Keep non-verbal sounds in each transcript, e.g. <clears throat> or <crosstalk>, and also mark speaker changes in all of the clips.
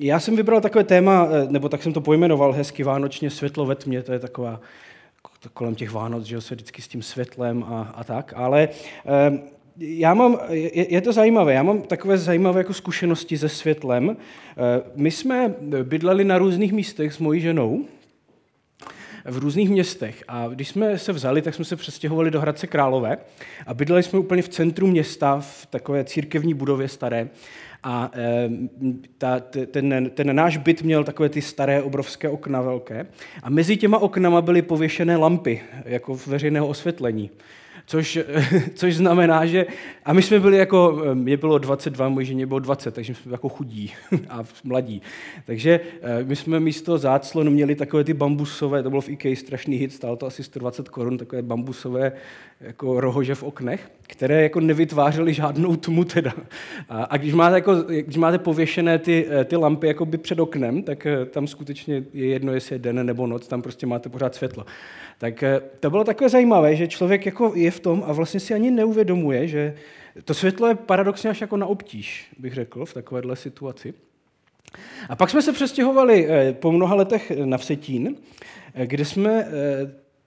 Speaker 1: já jsem vybral takové téma, eh, nebo tak jsem to pojmenoval hezky vánočně, světlo ve tmě, to je taková kolem těch Vánoc, že se vždycky s tím světlem a, a tak, ale eh, já mám, je, je to zajímavé, já mám takové zajímavé jako zkušenosti se světlem. My jsme bydleli na různých místech s mojí ženou, v různých městech. A když jsme se vzali, tak jsme se přestěhovali do Hradce Králové a bydleli jsme úplně v centru města, v takové církevní budově staré. A ta, ten, ten náš byt měl takové ty staré obrovské okna velké. A mezi těma oknama byly pověšené lampy, jako veřejného osvětlení což, <laughs> což znamená, že... A my jsme byli jako, mě bylo 22, mojí ženě bylo 20, takže jsme byli jako chudí <laughs> a mladí. Takže eh, my jsme místo záclonu měli takové ty bambusové, to bylo v IKEA strašný hit, stálo to asi 120 korun, takové bambusové jako rohože v oknech, které jako nevytvářely žádnou tmu teda. A, a když, máte jako, když máte pověšené ty, eh, ty lampy jako by před oknem, tak eh, tam skutečně je jedno, jestli je den nebo noc, tam prostě máte pořád světlo. Tak to bylo takové zajímavé, že člověk jako je tom a vlastně si ani neuvědomuje, že to světlo je paradoxně až jako na obtíž, bych řekl, v takovéhle situaci. A pak jsme se přestěhovali po mnoha letech na Vsetín, kde jsme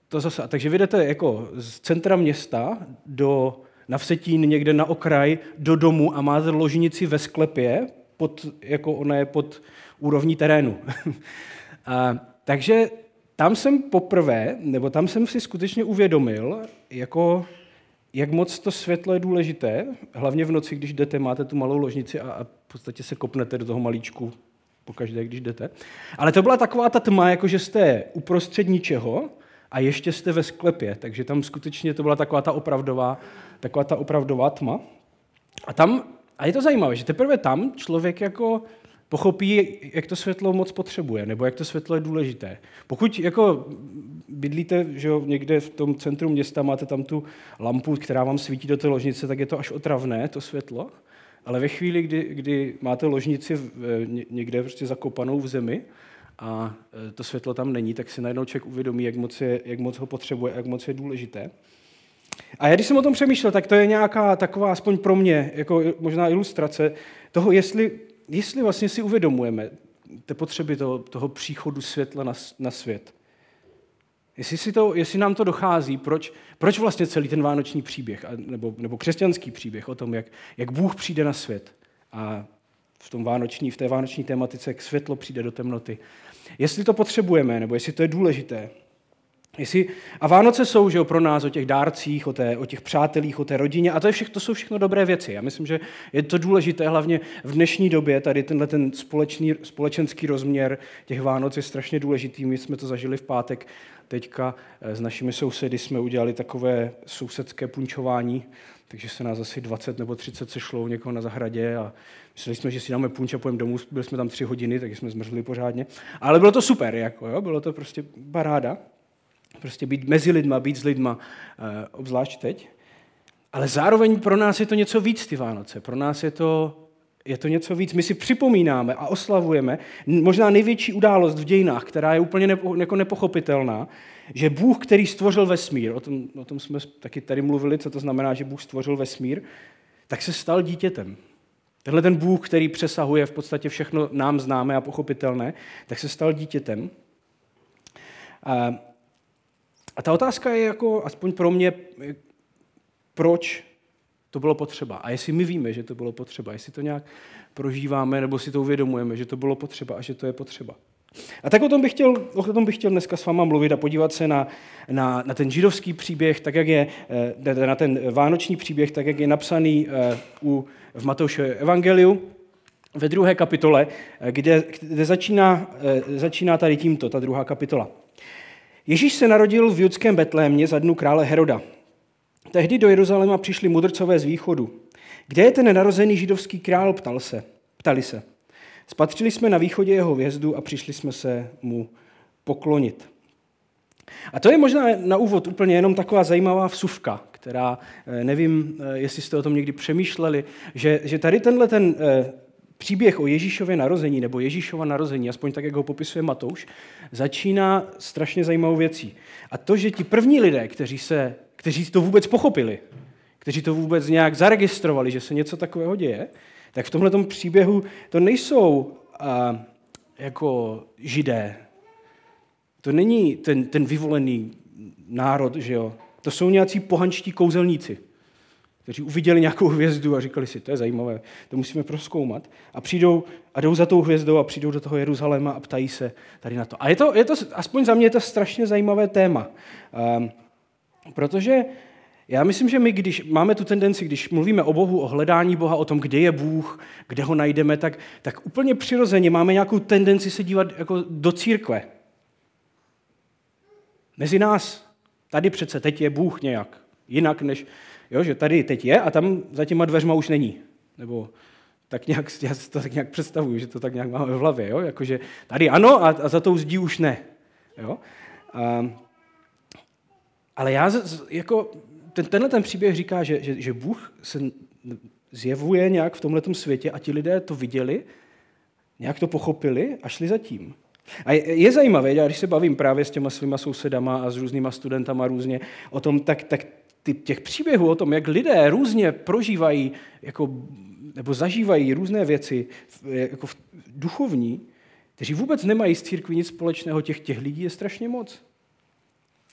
Speaker 1: to zase, takže vy jdete jako z centra města do, na Vsetín, někde na okraj, do domu a máte ložnici ve sklepě, pod, jako ona je pod úrovní terénu. <laughs> a, takže tam jsem poprvé, nebo tam jsem si skutečně uvědomil, jako, jak moc to světlo je důležité, hlavně v noci, když jdete, máte tu malou ložnici a, a v podstatě se kopnete do toho malíčku pokaždé, když jdete. Ale to byla taková ta tma, jako že jste uprostřed ničeho a ještě jste ve sklepě, takže tam skutečně to byla taková ta opravdová, taková ta opravdová tma. A tam, a je to zajímavé, že teprve tam člověk jako pochopí, jak to světlo moc potřebuje, nebo jak to světlo je důležité. Pokud jako bydlíte že jo, někde v tom centru města, máte tam tu lampu, která vám svítí do té ložnice, tak je to až otravné, to světlo. Ale ve chvíli, kdy, kdy máte ložnici někde prostě zakopanou v zemi, a e, to světlo tam není, tak si najednou člověk uvědomí, jak moc, je, jak moc ho potřebuje, jak moc je důležité. A já když jsem o tom přemýšlel, tak to je nějaká taková, aspoň pro mě, jako možná ilustrace toho, jestli, jestli vlastně si uvědomujeme ty potřeby toho, toho příchodu světla na, na svět. Jestli, si to, jestli nám to dochází, proč, proč vlastně celý ten vánoční příběh, nebo, nebo křesťanský příběh o tom, jak, jak Bůh přijde na svět a v, tom vánoční, v té vánoční tematice, jak světlo přijde do temnoty. Jestli to potřebujeme, nebo jestli to je důležité. Jestli, a Vánoce jsou že jo, pro nás o těch dárcích, o, té, o těch přátelích, o té rodině a to, je všechno, to jsou všechno dobré věci. Já myslím, že je to důležité, hlavně v dnešní době, tady tenhle ten společný, společenský rozměr těch Vánoc je strašně důležitý. My jsme to zažili v pátek teďka eh, s našimi sousedy jsme udělali takové sousedské punčování, takže se nás asi 20 nebo 30 sešlo někoho na zahradě a mysleli jsme, že si dáme punč a půjdeme domů, byli jsme tam tři hodiny, takže jsme zmrzli pořádně. Ale bylo to super, jako, jo? bylo to prostě paráda. Prostě být mezi lidma, být s lidma, eh, obzvlášť teď. Ale zároveň pro nás je to něco víc, ty Vánoce. Pro nás je to, je to něco víc. My si připomínáme a oslavujeme možná největší událost v dějinách, která je úplně nepo, jako nepochopitelná, že Bůh, který stvořil vesmír, o tom, o tom jsme taky tady mluvili, co to znamená, že Bůh stvořil vesmír, tak se stal dítětem. Tenhle ten Bůh, který přesahuje v podstatě všechno nám známé a pochopitelné, tak se stal dítětem. A ta otázka je jako, aspoň pro mě, proč to bylo potřeba. A jestli my víme, že to bylo potřeba, jestli to nějak prožíváme, nebo si to uvědomujeme, že to bylo potřeba a že to je potřeba. A tak o tom bych chtěl, o tom bych chtěl dneska s váma mluvit a podívat se na, na, na ten židovský příběh, tak jak je, eh, na ten vánoční příběh, tak jak je napsaný eh, u, v Matoušově evangeliu ve druhé kapitole, eh, kde, kde začíná, začíná tady tímto, ta druhá kapitola. Ježíš se narodil v judském Betlémě za dnu krále Heroda. Tehdy do Jeruzaléma přišli mudrcové z východu. Kde je ten nenarozený židovský král, ptal se. Ptali se. Spatřili jsme na východě jeho vězdu a přišli jsme se mu poklonit. A to je možná na úvod úplně jenom taková zajímavá vsuvka, která, eh, nevím, eh, jestli jste o tom někdy přemýšleli, že, že tady tenhle ten eh, příběh o Ježíšově narození, nebo Ježíšova narození, aspoň tak, jak ho popisuje Matouš, začíná strašně zajímavou věcí. A to, že ti první lidé, kteří, se, kteří to vůbec pochopili, kteří to vůbec nějak zaregistrovali, že se něco takového děje, tak v tomhle příběhu to nejsou a, jako židé. To není ten, ten vyvolený národ, že jo. To jsou nějací pohančtí kouzelníci, kteří uviděli nějakou hvězdu a říkali si, to je zajímavé, to musíme proskoumat. A přijdou a jdou za tou hvězdou a přijdou do toho Jeruzaléma a ptají se tady na to. A je to, je to aspoň za mě je to strašně zajímavé téma. Um, protože já myslím, že my, když máme tu tendenci, když mluvíme o Bohu, o hledání Boha, o tom, kde je Bůh, kde ho najdeme, tak, tak úplně přirozeně máme nějakou tendenci se dívat jako do církve. Mezi nás. Tady přece teď je Bůh nějak. Jinak než, jo, že tady teď je a tam za těma dveřma už není. Nebo tak nějak, <laughs> já si to tak nějak představuju, že to tak nějak máme v hlavě. Jo? Jakože tady ano a, a za tou zdí už ne. Jo? A, ale já jako ten, tenhle ten příběh říká, že, že, že Bůh se zjevuje nějak v tomhle světě a ti lidé to viděli, nějak to pochopili a šli za tím. A je, je zajímavé, já když se bavím právě s těma svýma sousedama a s různýma studentama různě o tom, tak, tak ty, těch příběhů o tom, jak lidé různě prožívají jako, nebo zažívají různé věci jako v, duchovní, kteří vůbec nemají s církví nic společného, těch, těch lidí je strašně moc.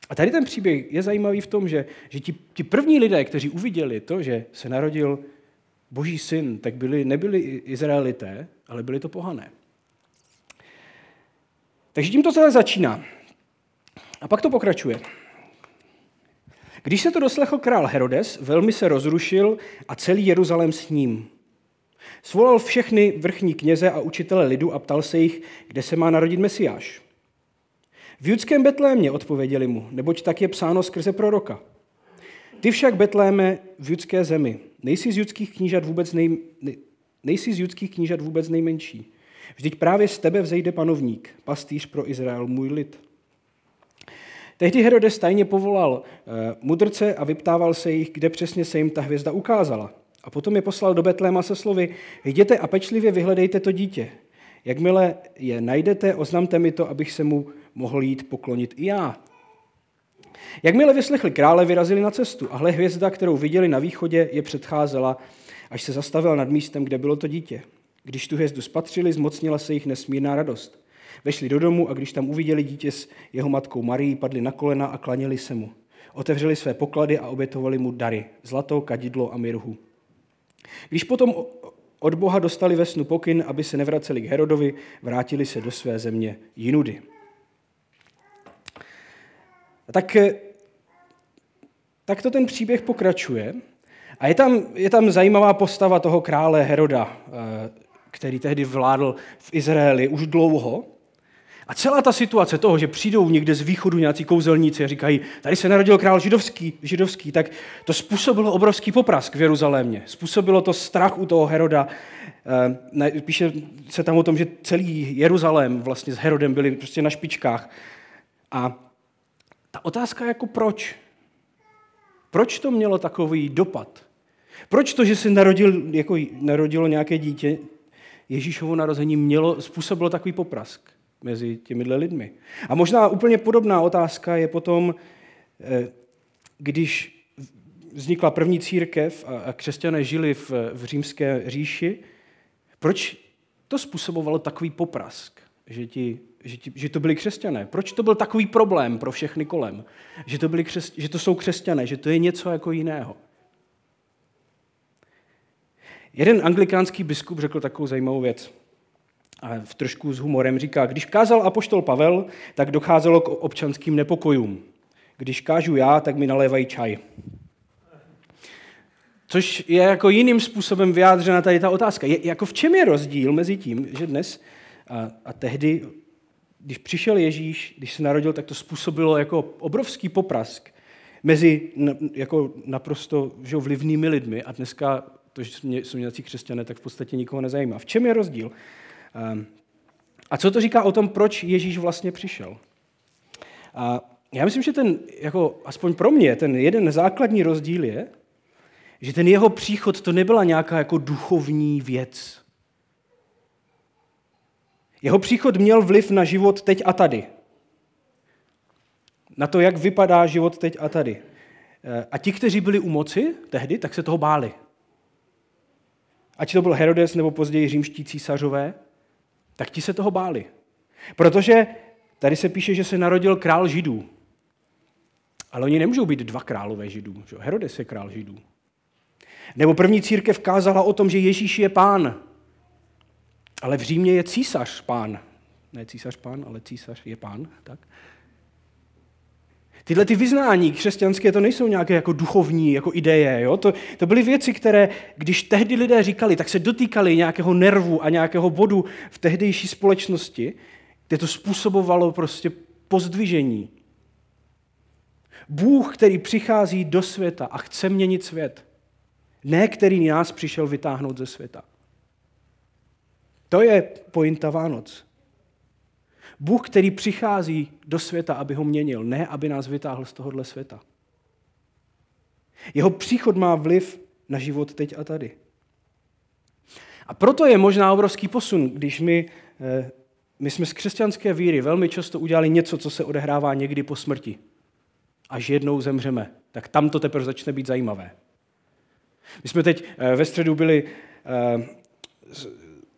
Speaker 1: A tady ten příběh je zajímavý v tom, že, že ti, ti první lidé, kteří uviděli to, že se narodil boží syn, tak byli, nebyli Izraelité, ale byli to pohané. Takže tím to celé začíná. A pak to pokračuje. Když se to doslechl král Herodes, velmi se rozrušil a celý Jeruzalém s ním. Svolal všechny vrchní kněze a učitele lidu a ptal se jich, kde se má narodit Mesiáš. V judském Betlémě odpověděli mu, neboť tak je psáno skrze proroka. Ty však Betléme v judské zemi, nejsi z judských knížat vůbec, nej, nejsi z judských knížat vůbec nejmenší. Vždyť právě z tebe vzejde panovník, pastýř pro Izrael, můj lid. Tehdy Herodes tajně povolal eh, mudrce a vyptával se jich, kde přesně se jim ta hvězda ukázala. A potom je poslal do Betléma se slovy, jděte a pečlivě vyhledejte to dítě. Jakmile je najdete, oznamte mi to, abych se mu mohl jít poklonit i já. Jakmile vyslechli krále, vyrazili na cestu a hle hvězda, kterou viděli na východě, je předcházela, až se zastavila nad místem, kde bylo to dítě. Když tu hvězdu spatřili, zmocnila se jich nesmírná radost. Vešli do domu a když tam uviděli dítě s jeho matkou Marí, padli na kolena a klaněli se mu. Otevřeli své poklady a obětovali mu dary, zlato, kadidlo a mirhu. Když potom od Boha dostali ve snu pokyn, aby se nevraceli k Herodovi, vrátili se do své země Jinudy. Tak, tak to ten příběh pokračuje. A je tam, je tam zajímavá postava toho krále Heroda, eh, který tehdy vládl v Izraeli už dlouho. A celá ta situace toho, že přijdou někde z východu nějací kouzelníci a říkají, tady se narodil král židovský, židovský, tak to způsobilo obrovský poprask v Jeruzalémě. Způsobilo to strach u toho Heroda. Eh, píše se tam o tom, že celý Jeruzalém vlastně s Herodem byli prostě na špičkách. A ta otázka jako proč? Proč to mělo takový dopad? Proč to, že se narodil, jako narodilo nějaké dítě, Ježíšovo narození mělo, způsobilo takový poprask mezi těmi lidmi? A možná úplně podobná otázka je potom, eh, když vznikla první církev a křesťané žili v, v římské říši, proč to způsobovalo takový poprask, že ti že, ti, že to byli křesťané. Proč to byl takový problém pro všechny kolem? Že to, byli křes, že to jsou křesťané, že to je něco jako jiného. Jeden anglikánský biskup řekl takovou zajímavou věc. A v trošku s humorem říká, když kázal apoštol Pavel, tak docházelo k občanským nepokojům. Když kážu já, tak mi nalévají čaj. Což je jako jiným způsobem vyjádřena tady ta otázka. Je, jako v čem je rozdíl mezi tím, že dnes a, a tehdy když přišel Ježíš, když se narodil, tak to způsobilo jako obrovský poprask mezi jako naprosto že, vlivnými lidmi a dneska to, že jsou nějací křesťané, tak v podstatě nikoho nezajímá. V čem je rozdíl? Ehm, a co to říká o tom, proč Ježíš vlastně přišel? A já myslím, že ten, jako, aspoň pro mě, ten jeden základní rozdíl je, že ten jeho příchod to nebyla nějaká jako duchovní věc. Jeho příchod měl vliv na život teď a tady. Na to, jak vypadá život teď a tady. Eh, a ti, kteří byli u moci tehdy, tak se toho báli. Ať to byl Herodes nebo později římští císařové, tak ti se toho báli. Protože tady se píše, že se narodil král židů. Ale oni nemůžou být dva králové židů. Že? Herodes je král židů. Nebo první církev kázala o tom, že Ježíš je pán. Ale v Římě je císař pán. Ne císař pán, ale císař je pán. Tak? Tyhle ty vyznání křesťanské to nejsou nějaké jako duchovní jako ideje. Jo? To, to byly věci, které, když tehdy lidé říkali, tak se dotýkali nějakého nervu a nějakého bodu v tehdejší společnosti, kde to způsobovalo prostě pozdvižení. Bůh, který přichází do světa a chce měnit svět. Ne, který nás přišel vytáhnout ze světa. To je pointa Vánoc. Bůh, který přichází do světa, aby ho měnil, ne aby nás vytáhl z tohohle světa. Jeho příchod má vliv na život teď a tady. A proto je možná obrovský posun, když my, eh, my jsme z křesťanské víry velmi často udělali něco, co se odehrává někdy po smrti. Až jednou zemřeme, tak tam to teprve začne být zajímavé. My jsme teď eh, ve středu byli eh,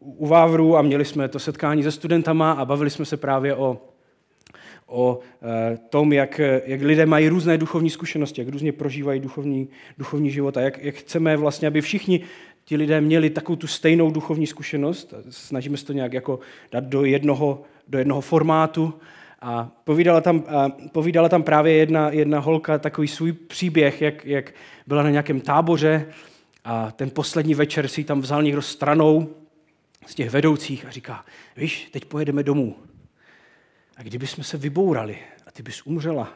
Speaker 1: u Vávru a měli jsme to setkání se studentama a bavili jsme se právě o, o eh, tom, jak, jak lidé mají různé duchovní zkušenosti, jak různě prožívají duchovní, duchovní život a jak, jak chceme vlastně, aby všichni ti lidé měli takovou tu stejnou duchovní zkušenost. Snažíme se to nějak jako dát do jednoho, do jednoho formátu. A povídala tam, a povídala tam právě jedna, jedna holka takový svůj příběh, jak, jak byla na nějakém táboře a ten poslední večer si tam vzal někdo stranou z těch vedoucích a říká, víš, teď pojedeme domů. A kdyby jsme se vybourali a ty bys umřela,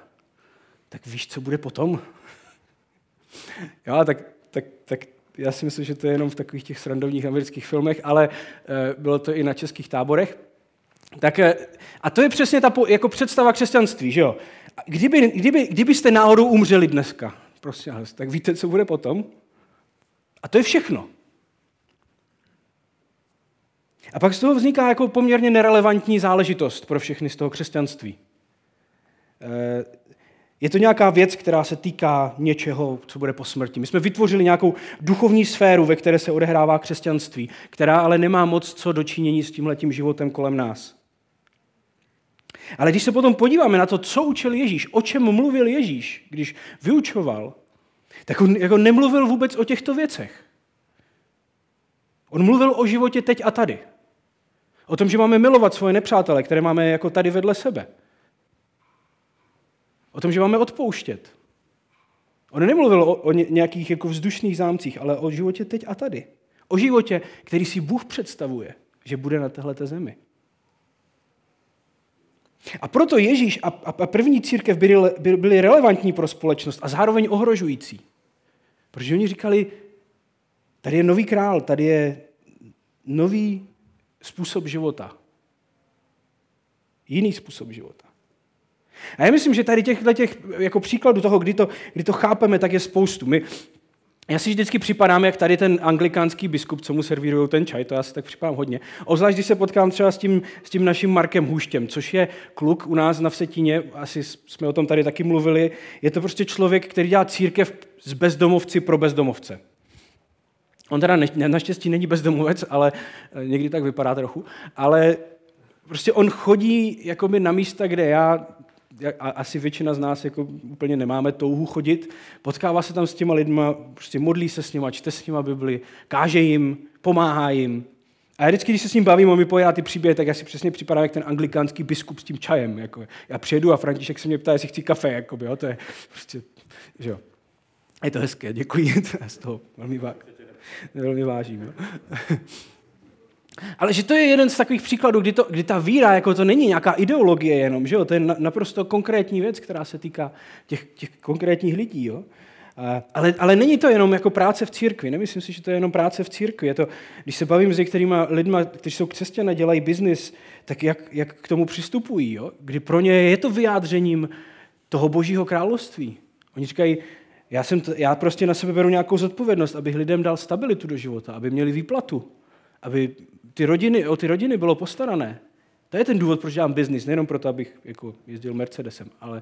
Speaker 1: tak víš, co bude potom? <laughs> jo, tak, tak, tak já si myslím, že to je jenom v takových těch srandovních amerických filmech, ale e, bylo to i na českých táborech. Tak, e, a to je přesně ta po, jako představa křesťanství, že jo? Kdyby, kdyby, kdybyste náhodou umřeli dneska, prosím tak víte, co bude potom? A to je všechno. A pak z toho vzniká jako poměrně nerelevantní záležitost pro všechny z toho křesťanství. Eh, je to nějaká věc, která se týká něčeho, co bude po smrti. My jsme vytvořili nějakou duchovní sféru, ve které se odehrává křesťanství, která ale nemá moc co dočinění s tímhletím životem kolem nás. Ale když se potom podíváme na to, co učil Ježíš, o čem mluvil Ježíš, když vyučoval, tak on jako nemluvil vůbec o těchto věcech. On mluvil o životě teď a tady. O tom, že máme milovat svoje nepřátele, které máme jako tady vedle sebe. O tom, že máme odpouštět. On nemluvil o, o nějakých jako vzdušných zámcích, ale o životě teď a tady. O životě, který si Bůh představuje, že bude na této zemi. A proto Ježíš a, a první církev byly, byly relevantní pro společnost a zároveň ohrožující. Protože oni říkali, tady je nový král, tady je nový způsob života. Jiný způsob života. A já myslím, že tady těchto těch jako příkladů toho, kdy to, kdy to chápeme, tak je spoustu. My, já si vždycky připadám, jak tady ten anglikánský biskup, co mu servírují ten čaj, to já si tak připadám hodně. Ozvlášť, když se potkám třeba s tím, s tím naším Markem Hůštěm, což je kluk u nás na Vsetíně, asi jsme o tom tady taky mluvili, je to prostě člověk, který dělá církev z bezdomovci pro bezdomovce. On teda ne, naštěstí není bezdomovec, ale eh, někdy tak vypadá trochu, ale prostě on chodí jakoby na místa, kde já a asi většina z nás jako úplně nemáme touhu chodit, potkává se tam s těma lidma, prostě modlí se s nima, čte s nima Bibli, káže jim, pomáhá jim. A já vždycky, když se s ním bavím, on mi pojedá ty příběhy, tak já si přesně připadám jak ten anglikánský biskup s tím čajem. Jako. Já přijedu a František se mě ptá, jestli chci kafe. Jako, jo, to je prostě, že jo. Je to hezké, děkuji, <laughs> z toho velmi, vá... velmi vážím. Ale že to je jeden z takových příkladů, kdy, to, kdy ta víra, jako to není nějaká ideologie jenom, že jo? to je naprosto konkrétní věc, která se týká těch, těch konkrétních lidí. Jo? Ale, ale není to jenom jako práce v církvi. Nemyslím si, že to je jenom práce v církvi. Je to, když se bavím s některými lidmi, kteří jsou křesťané, dělají biznis, tak jak, jak k tomu přistupují? Jo? Kdy pro ně je to vyjádřením toho božího království. Oni říkají, já, jsem to, já prostě na sebe beru nějakou zodpovědnost, abych lidem dal stabilitu do života, aby měli výplatu, aby ty rodiny, o ty rodiny bylo postarané. To je ten důvod, proč dělám biznis, nejenom proto, abych jako jezdil Mercedesem, ale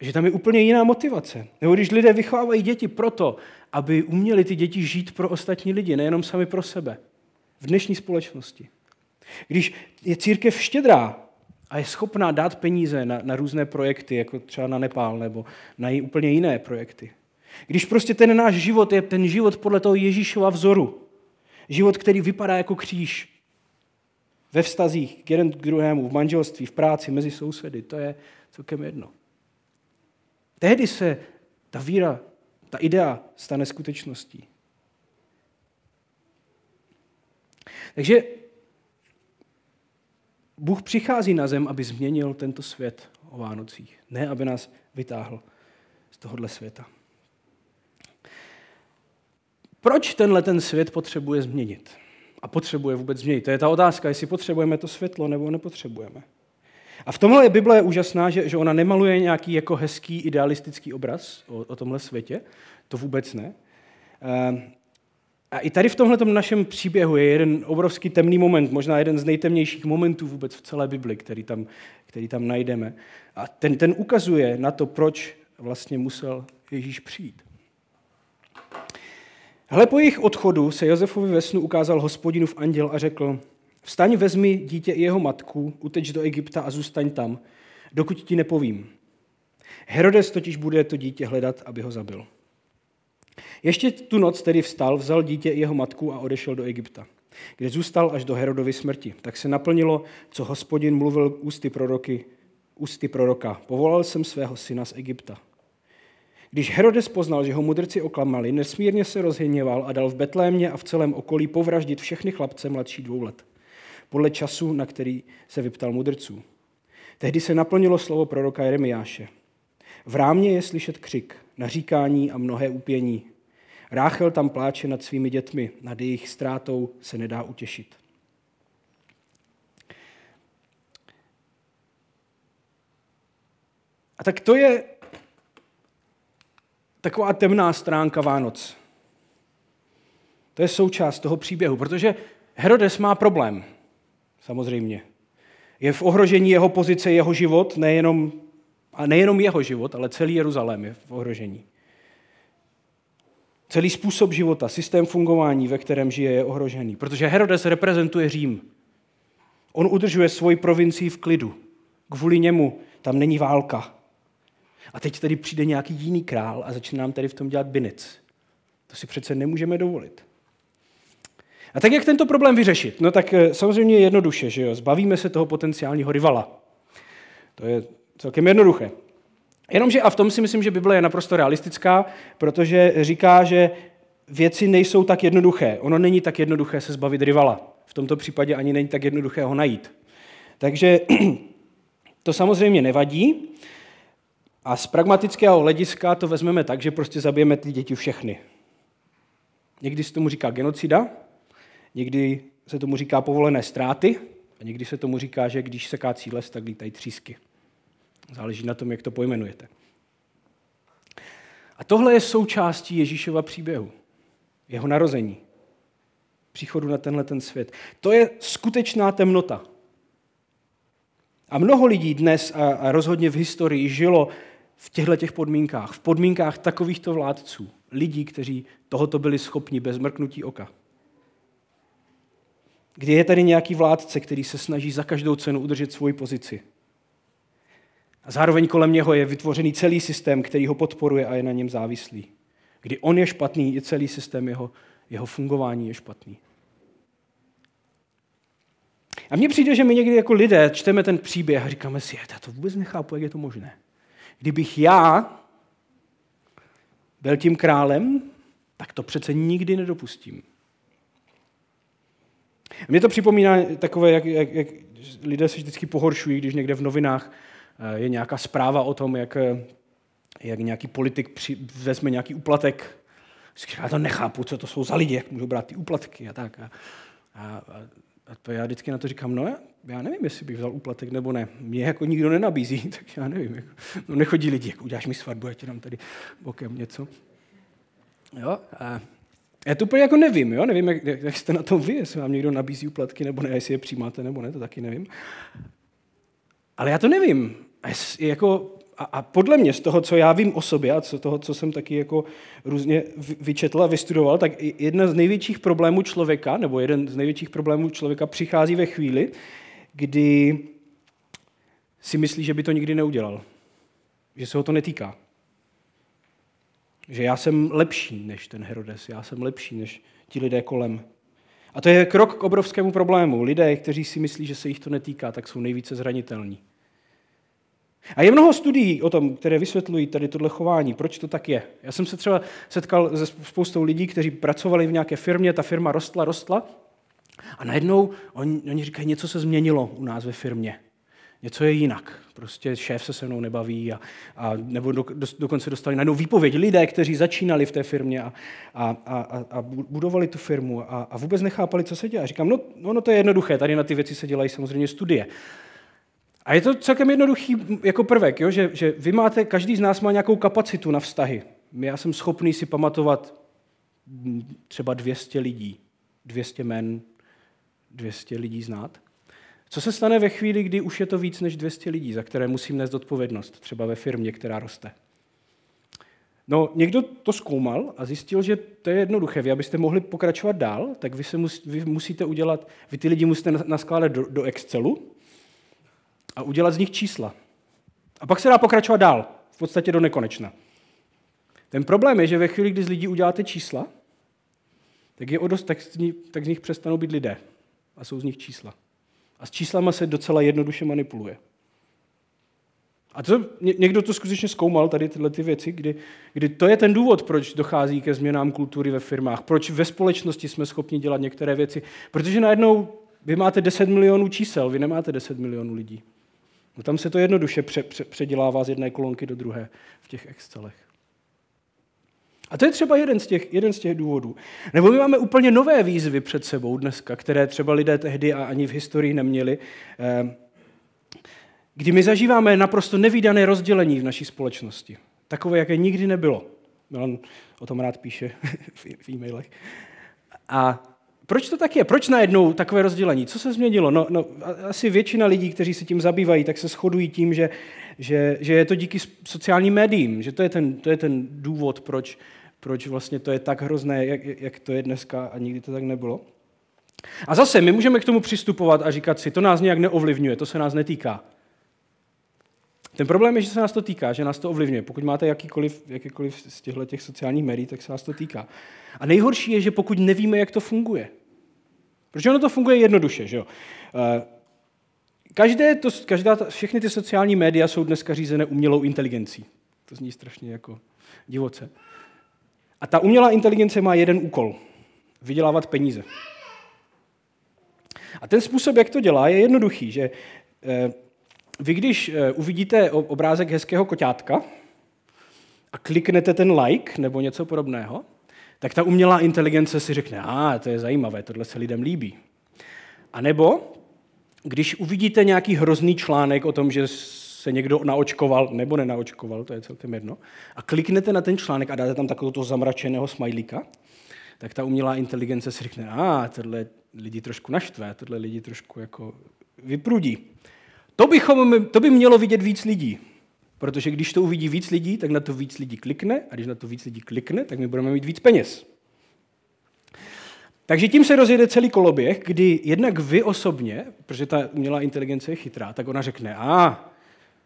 Speaker 1: že tam je úplně jiná motivace. Nebo když lidé vychovávají děti proto, aby uměli ty děti žít pro ostatní lidi, nejenom sami pro sebe. V dnešní společnosti. Když je církev štědrá a je schopná dát peníze na, na různé projekty, jako třeba na Nepál nebo na úplně jiné projekty. Když prostě ten náš život je ten život podle toho Ježíšova vzoru. Život, který vypadá jako kříž. Ve vztazích k jeden k druhému, v manželství, v práci, mezi sousedy. To je celkem jedno. Tehdy se ta víra, ta idea stane skutečností. Takže Bůh přichází na zem, aby změnil tento svět o Vánocích. Ne, aby nás vytáhl z tohohle světa. Proč tenhle ten svět potřebuje změnit? A potřebuje vůbec změnit? To je ta otázka, jestli potřebujeme to světlo nebo nepotřebujeme. A v tomhle je Bible úžasná, že, že ona nemaluje nějaký jako hezký idealistický obraz o, o tomhle světě. To vůbec ne. A i tady v tomhle našem příběhu je jeden obrovský temný moment, možná jeden z nejtemnějších momentů vůbec v celé Bibli, který tam, který tam najdeme. A ten, ten ukazuje na to, proč vlastně musel Ježíš přijít. Hle, po jejich odchodu se Josefovi ve snu ukázal hospodinův anděl a řekl, vstaň, vezmi dítě i jeho matku, uteč do Egypta a zůstaň tam, dokud ti nepovím. Herodes totiž bude to dítě hledat, aby ho zabil. Ještě tu noc tedy vstal, vzal dítě i jeho matku a odešel do Egypta, kde zůstal až do Herodovy smrti. Tak se naplnilo, co hospodin mluvil ústy proroky, ústy proroka. Povolal jsem svého syna z Egypta. Když Herodes poznal, že ho mudrci oklamali, nesmírně se rozhněval a dal v Betlémě a v celém okolí povraždit všechny chlapce mladší dvou let, podle času, na který se vyptal mudrců. Tehdy se naplnilo slovo proroka Jeremiáše. V rámě je slyšet křik, naříkání a mnohé upění. Ráchel tam pláče nad svými dětmi, nad jejich ztrátou se nedá utěšit. A tak to je taková temná stránka Vánoc. To je součást toho příběhu, protože Herodes má problém, samozřejmě. Je v ohrožení jeho pozice, jeho život, nejenom, a nejenom jeho život, ale celý Jeruzalém je v ohrožení. Celý způsob života, systém fungování, ve kterém žije, je ohrožený. Protože Herodes reprezentuje Řím. On udržuje svoji provincii v klidu. Kvůli němu tam není válka. A teď tady přijde nějaký jiný král a začne nám tady v tom dělat binec. To si přece nemůžeme dovolit. A tak jak tento problém vyřešit? No tak eh, samozřejmě jednoduše, že jo? Zbavíme se toho potenciálního rivala. To je celkem jednoduché. Jenomže a v tom si myslím, že Bible je naprosto realistická, protože říká, že věci nejsou tak jednoduché. Ono není tak jednoduché se zbavit rivala. V tomto případě ani není tak jednoduché ho najít. Takže <clears throat> to samozřejmě nevadí. A z pragmatického hlediska to vezmeme tak, že prostě zabijeme ty děti všechny. Někdy se tomu říká genocida, někdy se tomu říká povolené ztráty a někdy se tomu říká, že když se kácí les, tak lítají třísky. Záleží na tom, jak to pojmenujete. A tohle je součástí Ježíšova příběhu, jeho narození, příchodu na tenhle ten svět. To je skutečná temnota. A mnoho lidí dnes a, rozhodně v historii žilo v těchto těch podmínkách, v podmínkách takovýchto vládců, lidí, kteří tohoto byli schopni bez mrknutí oka. Kdy je tady nějaký vládce, který se snaží za každou cenu udržet svoji pozici. A zároveň kolem něho je vytvořený celý systém, který ho podporuje a je na něm závislý. Kdy on je špatný, i celý systém jeho, jeho fungování je špatný. A mně přijde, že my někdy jako lidé čteme ten příběh a říkáme si, já to vůbec nechápu, jak je to možné. Kdybych já byl tím králem, tak to přece nikdy nedopustím. Mně to připomíná takové, jak, jak, jak lidé se vždycky pohoršují, když někde v novinách je nějaká zpráva o tom, jak, eh, jak nějaký politik při, vezme nějaký úplatek. Já to nechápu, co to jsou za lidi, jak můžou brát ty úplatky a tak. A, a, a to já vždycky na to říkám, no já nevím, jestli bych vzal úplatek nebo ne. Mě jako nikdo nenabízí, <laughs> tak já nevím. Jako, no nechodí lidi, jako uděláš mi svatbu, já ti dám tady bokem něco. Jo, a já to úplně jako nevím, jo? nevím, jak, jak jste na tom vy, jestli vám někdo nabízí úplatky nebo ne, jestli je přijímáte nebo ne, to taky nevím. Ale já to nevím. A, jako, a, a podle mě z toho, co já vím o sobě a z toho, co jsem taky jako různě vyčetl a vystudoval, tak jedna z největších problémů člověka, nebo jeden z největších problémů člověka přichází ve chvíli, kdy si myslí, že by to nikdy neudělal. Že se ho to netýká. Že já jsem lepší než ten Herodes, já jsem lepší než ti lidé kolem. A to je krok k obrovskému problému. Lidé, kteří si myslí, že se jich to netýká, tak jsou nejvíce zranitelní. A je mnoho studií o tom, které vysvětlují tady tohle chování, proč to tak je. Já jsem se třeba setkal se spoustou lidí, kteří pracovali v nějaké firmě, ta firma rostla, rostla a najednou oni, oni říkají, něco se změnilo u nás ve firmě. Něco je jinak. Prostě šéf se se mnou nebaví a, a nebo do, do, dokonce dostali najednou výpověď lidé, kteří začínali v té firmě a, a, a, a budovali tu firmu a, a vůbec nechápali, co se dělá. Říkám, no, no, no to je jednoduché, tady na ty věci se dělají samozřejmě studie. A je to celkem jednoduchý jako prvek, jo? Že, že vy máte, každý z nás má nějakou kapacitu na vztahy. Já jsem schopný si pamatovat třeba 200 lidí, 200 men, 200 lidí znát. Co se stane ve chvíli, kdy už je to víc než 200 lidí, za které musím nést odpovědnost, třeba ve firmě, která roste? No, někdo to zkoumal a zjistil, že to je jednoduché. Vy, abyste mohli pokračovat dál, tak vy, se mus, vy musíte udělat, vy ty lidi musíte naskládat do, do Excelu a udělat z nich čísla. A pak se dá pokračovat dál, v podstatě do nekonečna. Ten problém je, že ve chvíli, kdy z lidí uděláte čísla, tak, je dost, tak, z nich, tak z nich přestanou být lidé a jsou z nich čísla. A s číslama se docela jednoduše manipuluje. A to, někdo to skutečně zkoumal, tady tyhle ty věci, kdy, kdy to je ten důvod, proč dochází ke změnám kultury ve firmách, proč ve společnosti jsme schopni dělat některé věci. Protože najednou vy máte 10 milionů čísel, vy nemáte 10 milionů lidí. No tam se to jednoduše pře, pře, předělává z jedné kolonky do druhé v těch Excelech. A to je třeba jeden z, těch, jeden z těch důvodů. Nebo my máme úplně nové výzvy před sebou dneska, které třeba lidé tehdy a ani v historii neměli, eh, kdy my zažíváme naprosto nevýdané rozdělení v naší společnosti. Takové, jaké nikdy nebylo. Milan o tom rád píše <laughs> v e-mailech. A proč to tak je? Proč najednou takové rozdělení? Co se změnilo? No, no, asi většina lidí, kteří se tím zabývají, tak se shodují tím, že, že, že je to díky sociálním médiím, že to je ten, to je ten důvod, proč, proč vlastně to je tak hrozné, jak, jak to je dneska a nikdy to tak nebylo. A zase, my můžeme k tomu přistupovat a říkat si, to nás nějak neovlivňuje, to se nás netýká. Ten problém je, že se nás to týká, že nás to ovlivňuje. Pokud máte jakýkoliv, jakýkoliv z těchto těch sociálních médií, tak se nás to týká. A nejhorší je, že pokud nevíme, jak to funguje. Protože ono to funguje jednoduše. Že jo? Eh, každé to, každá, všechny ty sociální média jsou dneska řízené umělou inteligencí. To zní strašně jako divoce. A ta umělá inteligence má jeden úkol. Vydělávat peníze. A ten způsob, jak to dělá, je jednoduchý, že eh, vy když eh, uvidíte obrázek hezkého koťátka a kliknete ten like nebo něco podobného, tak ta umělá inteligence si řekne, a ah, to je zajímavé, tohle se lidem líbí. A nebo, když uvidíte nějaký hrozný článek o tom, že se někdo naočkoval nebo nenaočkoval, to je celkem jedno, a kliknete na ten článek a dáte tam takového zamračeného smajlíka, tak ta umělá inteligence si řekne, a ah, tohle lidi trošku naštve, tohle lidi trošku jako vyprudí. To, bychom, to by mělo vidět víc lidí. Protože když to uvidí víc lidí, tak na to víc lidí klikne a když na to víc lidí klikne, tak my budeme mít víc peněz. Takže tím se rozjede celý koloběh, kdy jednak vy osobně, protože ta umělá inteligence je chytrá, tak ona řekne, a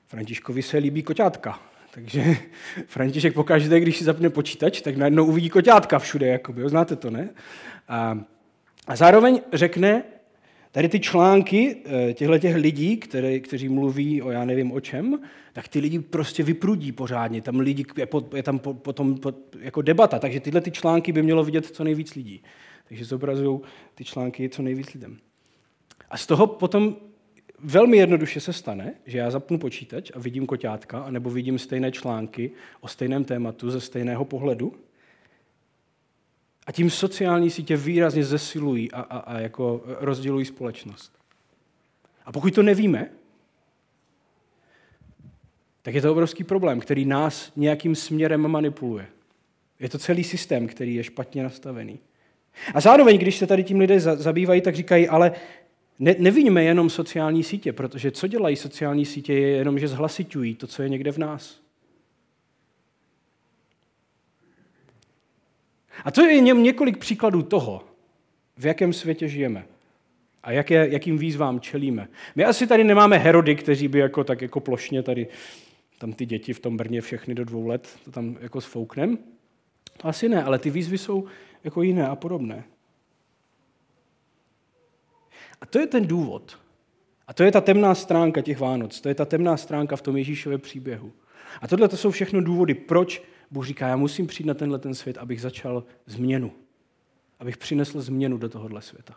Speaker 1: Františkovi se líbí koťátka. Takže <laughs> František pokaždé, když si zapne počítač, tak najednou uvidí koťátka všude, jakoby, znáte to, ne? A, a zároveň řekne, Tady ty články eh, těchto těch lidí, které, kteří mluví o já nevím o čem, tak ty lidi prostě vyprudí pořádně. Tam lidi, je, po, je tam po, potom po, jako debata, takže tyhle ty články by mělo vidět co nejvíc lidí. Takže zobrazují ty články co nejvíc lidem. A z toho potom velmi jednoduše se stane, že já zapnu počítač a vidím koťátka, anebo vidím stejné články o stejném tématu ze stejného pohledu a tím sociální sítě výrazně zesilují a, a, a jako rozdělují společnost. A pokud to nevíme, tak je to obrovský problém, který nás nějakým směrem manipuluje. Je to celý systém, který je špatně nastavený. A zároveň, když se tady tím lidé zabývají, tak říkají, ale Ne, neviníme jenom sociální sítě, protože co dělají sociální sítě je jenom, že zhlasitují to, co je někde v nás. A to je jen několik příkladů toho, v jakém světě žijeme a jaké, jakým výzvám čelíme. My asi tady nemáme herody, kteří by jako, tak jako plošně tady, tam ty děti v tom Brně všechny do dvou let, to tam jako sfouknem. To asi ne, ale ty výzvy jsou jako jiné a podobné. A to je ten důvod. A to je ta temná stránka těch Vánoc. To je ta temná stránka v tom Ježíšově příběhu. A tohle to jsou všechno důvody, proč Bůh říká, já musím přijít na tenhle ten svět, abych začal změnu. Abych přinesl změnu do tohohle světa.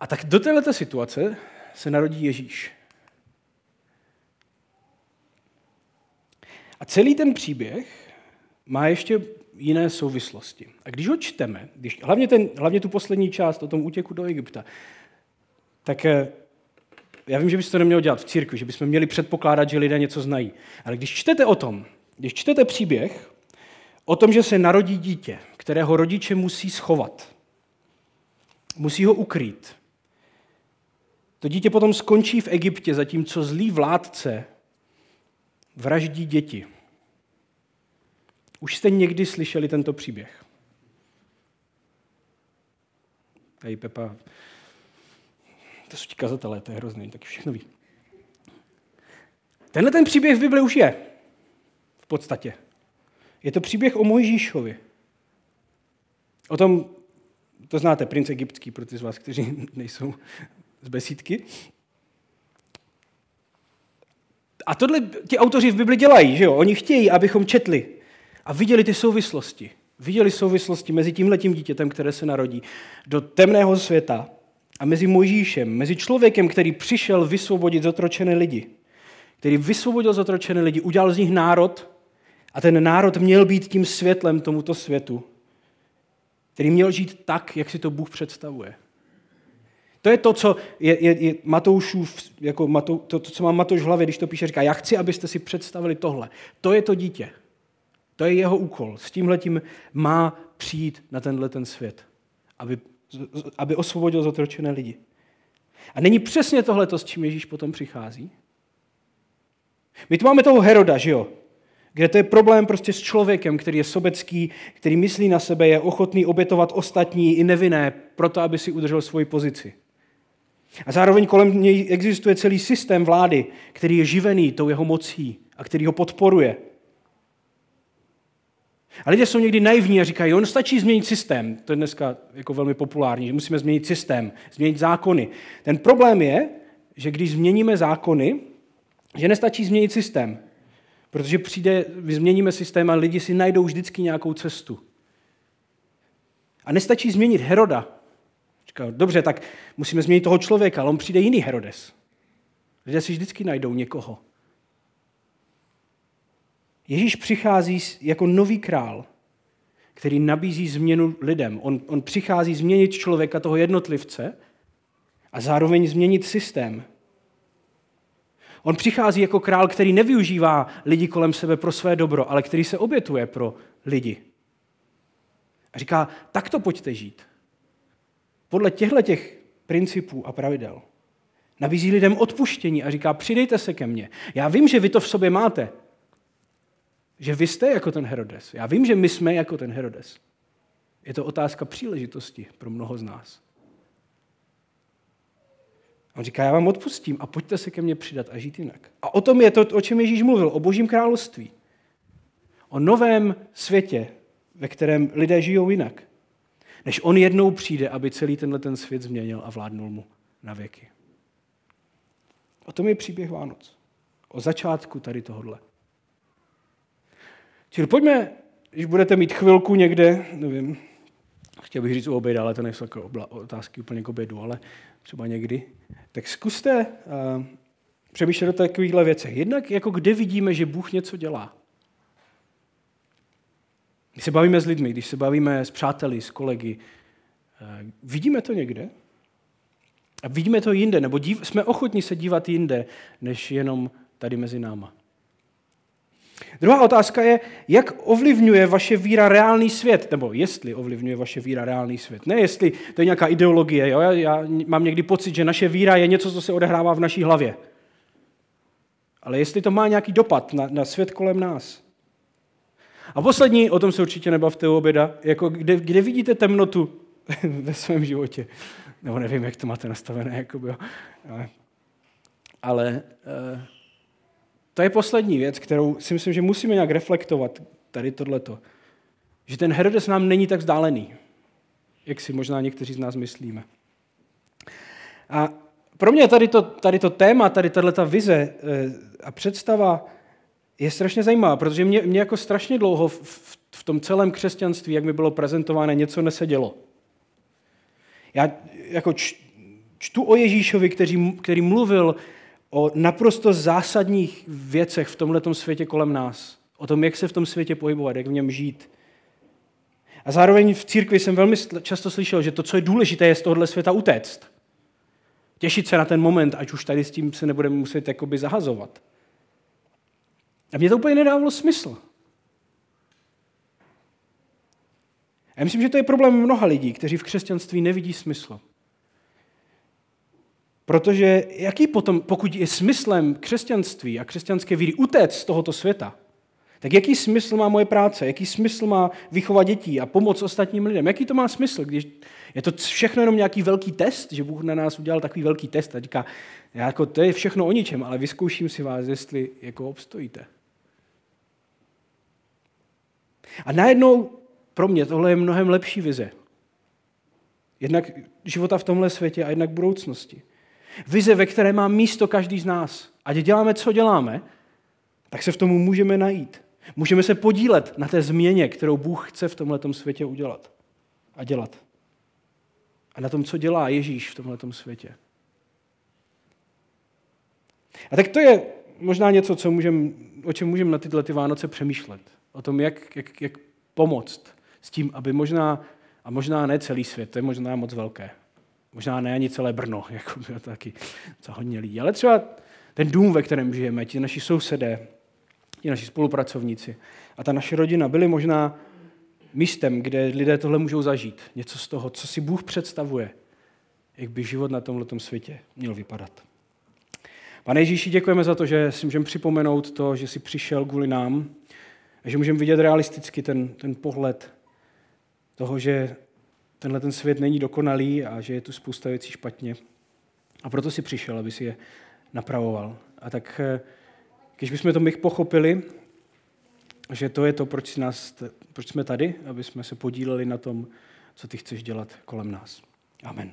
Speaker 1: A tak do této situace se narodí Ježíš. A celý ten příběh má ještě jiné souvislosti. A když ho čteme, když, hlavně, ten, hlavně tu poslední část o tom útěku do Egypta, tak eh, já vím, že byste to neměl dělat v církvi, že bychom měli předpokládat, že lidé něco znají. Ale když čtete o tom, když čtete příběh o tom, že se narodí dítě, kterého rodiče musí schovat, musí ho ukrýt, to dítě potom skončí v Egyptě, zatímco zlý vládce vraždí děti. Už jste někdy slyšeli tento příběh? Tady Pepa, to jsou ti kazatelé, to je hrozný, tak všechno ví. Tenhle ten příběh v Bibli už je, v podstatě. Je to příběh o Mojžíšovi. O tom, to znáte, princ egyptský, pro ty z vás, kteří <laughs> nejsou z besídky. A tohle ti autoři v Bibli dělají, že jo? Oni chtějí, abychom četli a viděli ty souvislosti. Viděli souvislosti mezi tímhletím dítětem, které se narodí do temného světa a mezi Mojžíšem, mezi člověkem, který přišel vysvobodit zotročené lidi, který vysvobodil zotročené lidi, udělal z nich národ a ten národ měl být tím světlem tomuto světu, který měl žít tak, jak si to Bůh představuje. To je to, co je, je, je Matoušův, jako Matou, to, to, co má Matouš v hlavě, když to píše, říká, já chci, abyste si představili tohle. To je to dítě. To je jeho úkol. S tímhletím má přijít na tenhle ten svět, aby, aby osvobodil zotročené lidi. A není přesně tohle, s čím Ježíš potom přichází? My tu máme toho Heroda, že jo? Kde to je problém prostě s člověkem, který je sobecký, který myslí na sebe, je ochotný obětovat ostatní i nevinné, proto aby si udržel svoji pozici. A zároveň kolem něj existuje celý systém vlády, který je živený tou jeho mocí a který ho podporuje. A lidé jsou někdy naivní a říkají, on stačí změnit systém. To je dneska jako velmi populární, že musíme změnit systém, změnit zákony. Ten problém je, že když změníme zákony, že nestačí změnit systém. Protože přijde, změníme systém a lidi si najdou vždycky nějakou cestu. A nestačí změnit Heroda. Říká, dobře, tak musíme změnit toho člověka, ale on přijde jiný Herodes. Lidé si vždycky najdou někoho. Ježíš přichází jako nový král, který nabízí změnu lidem. On, on přichází změnit člověka, toho jednotlivce, a zároveň změnit systém. On přichází jako král, který nevyužívá lidi kolem sebe pro své dobro, ale který se obětuje pro lidi. A říká, tak to pojďte žít. Podle těchto těch principů a pravidel. Nabízí lidem odpuštění a říká, přidejte se ke mně. Já vím, že vy to v sobě máte. Že vy jste jako ten Herodes. Já vím, že my jsme jako ten Herodes. Je to otázka příležitosti pro mnoho z nás. On říká, já vám odpustím a pojďte se ke mně přidat a žít jinak. A o tom je to, o čem Ježíš mluvil, o božím království. O novém světě, ve kterém lidé žijou jinak. Než on jednou přijde, aby celý tenhle ten svět změnil a vládnul mu na věky. O tom je příběh Vánoc. O začátku tady tohohle. Čili pojďme, když budete mít chvilku někde, nevím, chtěl bych říct u oběda, ale to nejsou otázky úplně k obědu, ale třeba někdy, tak zkuste uh, přemýšlet o takovýchhle věcech. Jednak jako kde vidíme, že Bůh něco dělá. Když se bavíme s lidmi, když se bavíme s přáteli, s kolegy, uh, vidíme to někde? A vidíme to jinde, nebo dív, jsme ochotní se dívat jinde, než jenom tady mezi náma. Druhá otázka je, jak ovlivňuje vaše víra reálný svět, nebo jestli ovlivňuje vaše víra reálný svět. Ne jestli to je nějaká ideologie. Jo? Já, já mám někdy pocit, že naše víra je něco, co se odehrává v naší hlavě. Ale jestli to má nějaký dopad na, na svět kolem nás. A poslední, o tom se určitě nebavte u oběda, jako kde, kde vidíte temnotu <laughs> ve svém životě. Nebo nevím, jak to máte nastavené. Jakoby, ale, ale uh, to je poslední věc, kterou si myslím, že musíme nějak reflektovat, tady tohleto. Že ten Herodes nám není tak vzdálený, jak si možná někteří z nás myslíme. A pro mě tady to, tady to téma, tady tato vize eh, a představa je strašně zajímavá, protože mě, mě jako strašně dlouho v, v, v tom celém křesťanství, jak mi bylo prezentováno, něco nesedělo. Já jako čtu o Ježíšovi, který, který mluvil o naprosto zásadních věcech v tomto světě kolem nás. O tom, jak se v tom světě pohybovat, jak v něm žít. A zároveň v církvi jsem velmi často slyšel, že to, co je důležité, je z tohohle světa utéct. Těšit se na ten moment, ať už tady s tím se nebudeme muset jakoby zahazovat. A mně to úplně nedávalo smysl. Já myslím, že to je problém mnoha lidí, kteří v křesťanství nevidí smysl. Protože jaký potom, pokud je smyslem křesťanství a křesťanské víry utéct z tohoto světa, tak jaký smysl má moje práce? Jaký smysl má vychovat dětí a pomoct ostatním lidem? Jaký to má smysl, když je to všechno jenom nějaký velký test, že Bůh na nás udělal takový velký test a říká, jako to je všechno o ničem, ale vyzkouším si vás, jestli jako obstojíte. A najednou pro mě tohle je mnohem lepší vize. Jednak života v tomhle světě a jednak budoucnosti. Vize, ve které má místo každý z nás. Ať děláme, co děláme, tak se v tomu můžeme najít. Můžeme se podílet na té změně, kterou Bůh chce v tomto světě udělat a dělat. A na tom, co dělá Ježíš v tomto světě. A tak to je možná něco, co můžem, o čem můžeme na tyhle ty Vánoce přemýšlet. O tom, jak, jak, jak pomoct s tím, aby možná, a možná ne celý svět, to je možná moc velké, Možná ne ani celé Brno, <laughs> jako by taky co hodně lidí. Ale třeba ten dům, ve kterém žijeme, ti naši sousedé, ti naši spolupracovníci a ta naše rodina byli možná místem, kde lidé tohle můžou zažít. Něco z toho, co si Bůh představuje, jak by život na tomto světě měl vypadat. Pane Ježíši, děkujeme za to, že si můžeme připomenout to, že jsi přišel kvůli nám a že můžeme vidět realisticky ten, ten pohled toho, že tenhle ten svět není dokonalý a že je tu spousta věcí špatně. A proto si přišel, aby si je napravoval. A tak, eh, když bychom to my pochopili, že to je to, proč, nás, proč jsme tady, aby jsme se podíleli na tom, co ty chceš dělat kolem nás. Amen.